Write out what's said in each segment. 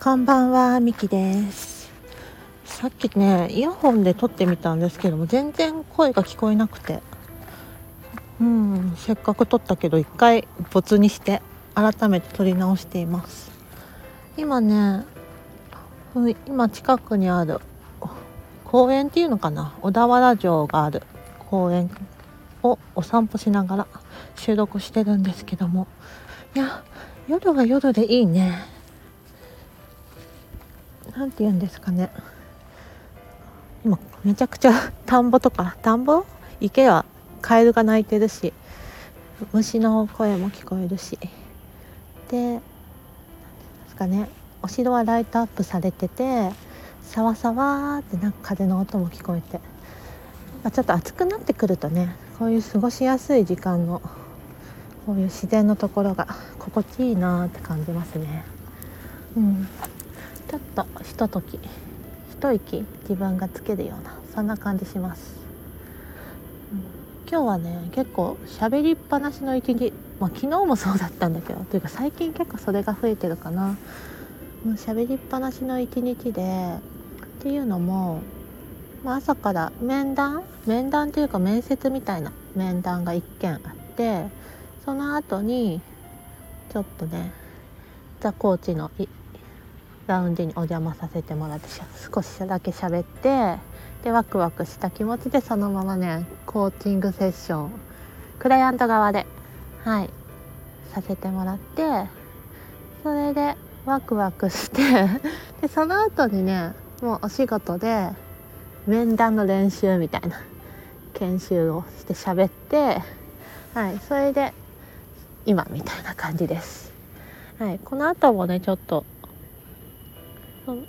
こんばんは、みきです。さっきね、イヤホンで撮ってみたんですけども、全然声が聞こえなくて。うん、せっかく撮ったけど、一回没にして、改めて撮り直しています。今ね、今近くにある公園っていうのかな、小田原城がある公園をお散歩しながら収録してるんですけども、いや、夜は夜でいいね。なんて言うんですかね。今めちゃくちゃ 田んぼとか田んぼ？池はカエルが鳴いてるし虫の声も聞こえるし。で何ですかね。お城はライトアップされててさわさわってなんか風の音も聞こえて。なんかちょっと暑くなってくるとねこういう過ごしやすい時間のこういう自然のところが心地いいなって感じますね。うん。ちょっとひととき一息自分がつけるようなそんな感じします、今日はね結構喋りっぱなしの一日まあ昨日もそうだったんだけどというか最近結構それが増えてるかな。もう喋りっぱなしの一日でっていうのも、まあ、朝から面談？面談っていうか面接みたいな面談が1件あってその後にちょっとねザ・コーチのラウンジにお邪魔させてもらって少しだけ喋ってでワクワクした気持ちでそのままねコーチングセッションクライアント側ではいさせてもらってそれでワクワクしてでその後にねもうお仕事で面談の練習みたいな研修をして喋ってはいそれで今みたいな感じです。はい、この後もねちょっと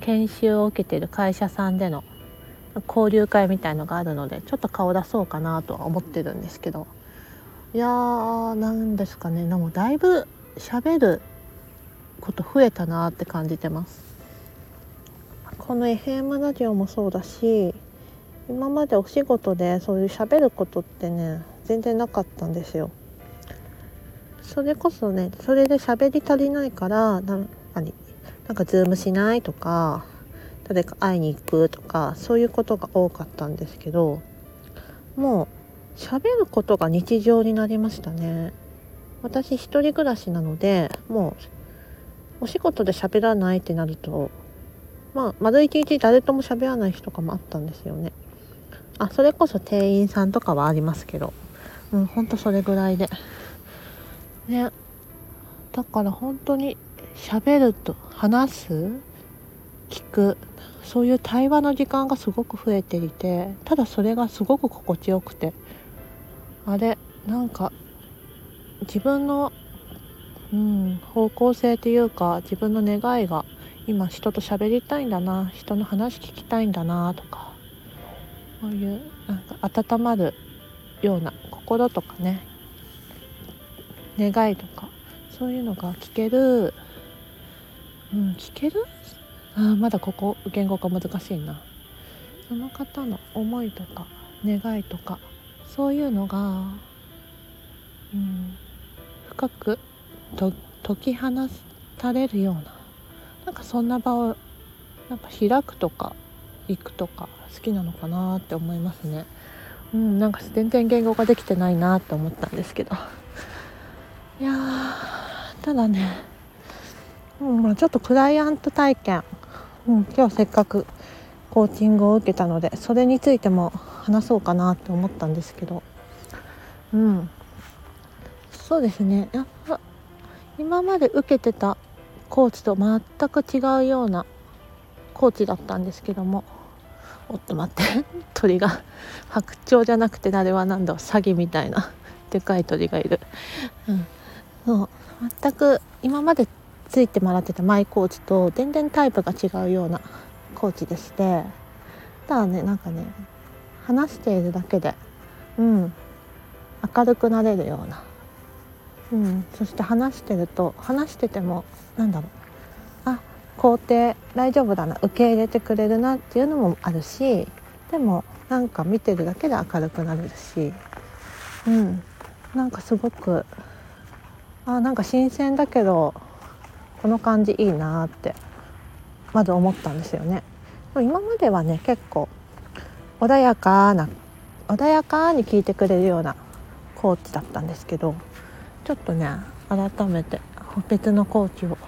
研修を受けている会社さんでの交流会みたいのがあるのでちょっと顔出そうかなとは思ってるんですけど。いやーなんですかね。でもだいぶ喋ること増えたなって感じてます。この FM ラジオもそうだし今までお仕事でそういう喋ることってね全然なかったんですよ。それこそねそれで喋り足りないから何？なんかズームしないとか誰か会いに行くとかそういうことが多かったんですけどもう喋ることが日常になりましたね。私一人暮らしなのでもうお仕事で喋らないってなるとまあ丸一日誰とも喋らない日とかもあったんですよね。あそれこそ店員さんとかはありますけどうんほんとそれぐらいで。ね。だから本当に喋ると話す？聞く。そういう対話の時間がすごく増えていてただそれがすごく心地よくて。あれなんか自分の、うん、方向性というか自分の願いが今人と喋りたいんだな人の話聞きたいんだなとかこういうなんか温まるような心とかね願いとかそういうのが聞けるうん聞ける？あまだここ言語化難しいな。その方の思いとか願いとかそういうのが、うん、深くと解き放たれるようななんかそんな場をなんか開くとか行くとか好きなのかなって思いますね。うん、なんか全然言語化できてないなって思ったんですけど。いやただね、うんまあ、ちょっとクライアント体験、うん、今日せっかくコーチングを受けたのでそれについても話そうかなって思ったんですけど。うん。そうですね。やっぱ今まで受けてたコーチと全く違うようなコーチだったんですけども。おっと待って。鳥が白鳥じゃなくてあれは何だ詐欺みたいな。でかい鳥がいる、うん、そう。全く今までついてもらってたマイコーチと全然タイプが違うようなコーチでして。ただねなんかね話しているだけでうん明るくなれるような、うん、そして話してると話しててもなんだろう。あ肯定大丈夫だな受け入れてくれるなっていうのもあるしでもなんか見てるだけで明るくなれるし。うんなんかすごくあなんか新鮮だけどこの感じいいなってまず思ったんですよね。今まではね結構穏やかな穏やかに聞いてくれるようなコーチだったんですけどちょっとね改めて別のコーチを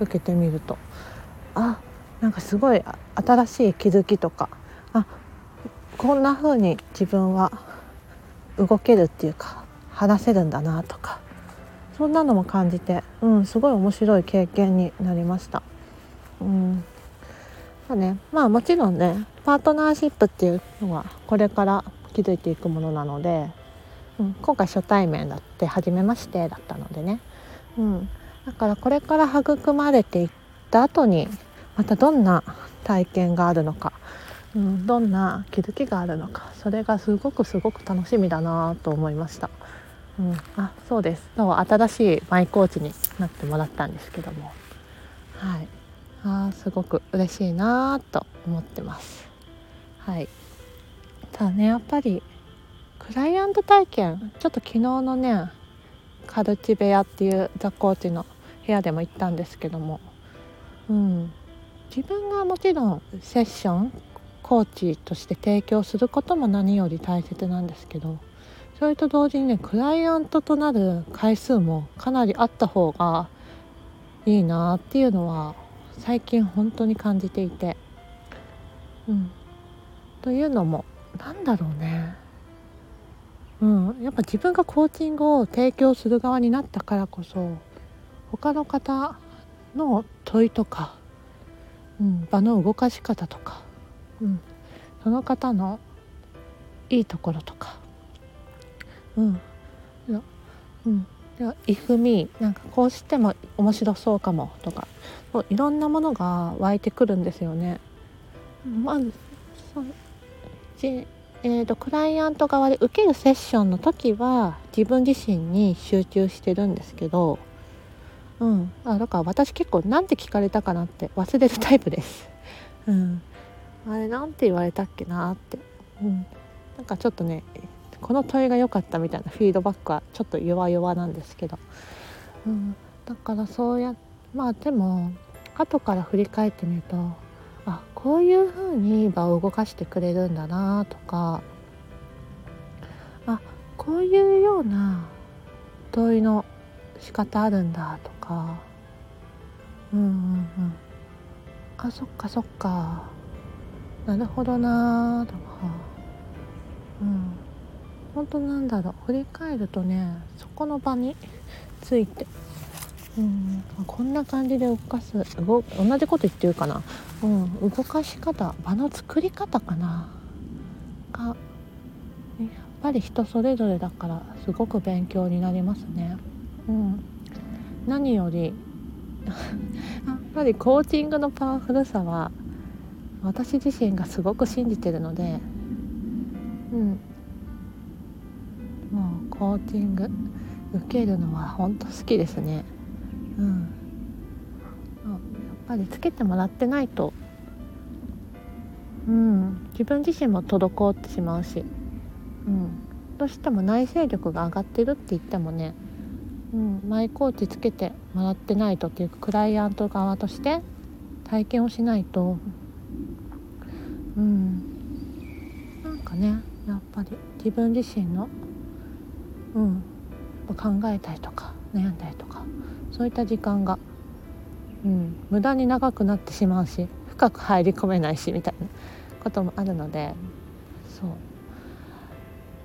受けてみるとあなんかすごい新しい気づきとかあこんな風に自分は動けるっていうか話せるんだなとかそんなのも感じて、うん、すごい面白い経験になりました。うんまあね、まあもちろんねパートナーシップっていうのはこれから築いていくものなので、うん、今回初対面だって初めましてだったのでね、うん、だからこれから育まれていった後にまたどんな体験があるのか、うん、どんな気づきがあるのかそれがすごくすごく楽しみだなと思いました。あそうです。新しいマイコーチになってもらったんですけども。はい。あすごく嬉しいなと思ってます。はい。ただねやっぱりクライアント体験ちょっと昨日のねカルチ部屋っていうザ・コーチの部屋でも行ったんですけども。うん。自分がもちろんセッションコーチとして提供することも何より大切なんですけど。それと同時にねクライアントとなる回数もかなりあった方がいいなっていうのは最近本当に感じていて。うん。というのもなんだろうね。うん。やっぱ自分がコーチングを提供する側になったからこそ他の方の問いとか、うん、場の動かし方とか、うん、その方のいいところとかうん。うん「いふみなんかこうしても面白そうかも」とかいろんなものが湧いてくるんですよね。まずえーと、クライアント側で受けるセッションの時は自分自身に集中してるんですけど、うん、あだから私結構何て聞かれたかなって忘れるタイプです。うん、あれなんて言われたっけなって、うん、なんかちょっとねこの問いが良かったみたいなフィードバックはちょっと弱々なんですけど、うん、だからそうやまあでも後から振り返ってみるとあこういう風に場を動かしてくれるんだなとかあこういうような問いの仕方あるんだとか。うんうんうん。あそっかそっか。なるほどなとか。うん。本当なんだろう。振り返るとねそこの場について。うんこんな感じで動かす。動同じこと言ってるかな、うん、動かし方場の作り方かな。がやっぱり人それぞれだからすごく勉強になりますね。うん、何より やっぱりコーチングのパワフルさは私自身がすごく信じてるので、うん、コーチング受けるのは本当好きですね。うん、やっぱりつけてもらってないと、うん、自分自身も滞ってしまうし、うん、どうしても内省力が上がってるって言ってもね、うん、マイコーチつけてもらってないとっていうクライアント側として体験をしないと、うん、なんかねやっぱり自分自身の、うん、考えたりとか悩んだりとかそういった時間が、うん、無駄に長くなってしまうし深く入り込めないしみたいなこともあるのでそう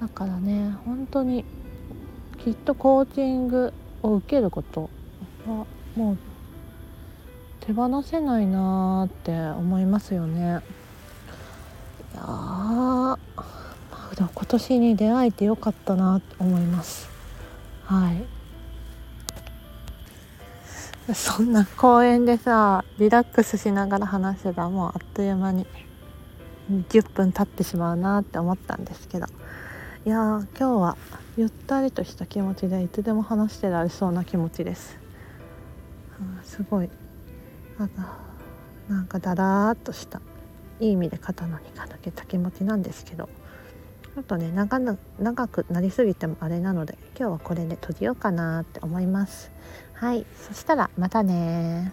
だからね本当にきっとコーチングを受けることはもう手放せないなって思いますよね。いやーでも今年に出会えてよかったなと思います。はい。そんな公園でさリラックスしながら話せばもうあっという間に10分経ってしまうなって思ったんですけどいやー今日はゆったりとした気持ちでいつでも話してられそうな気持ちです、うん、すごいなんかだらーっとしたいい意味で肩の荷が抜けた気持ちなんですけどちょっとね長長くなりすぎてもあれなので今日はこれで閉じようかなって思います。はいそしたらまたね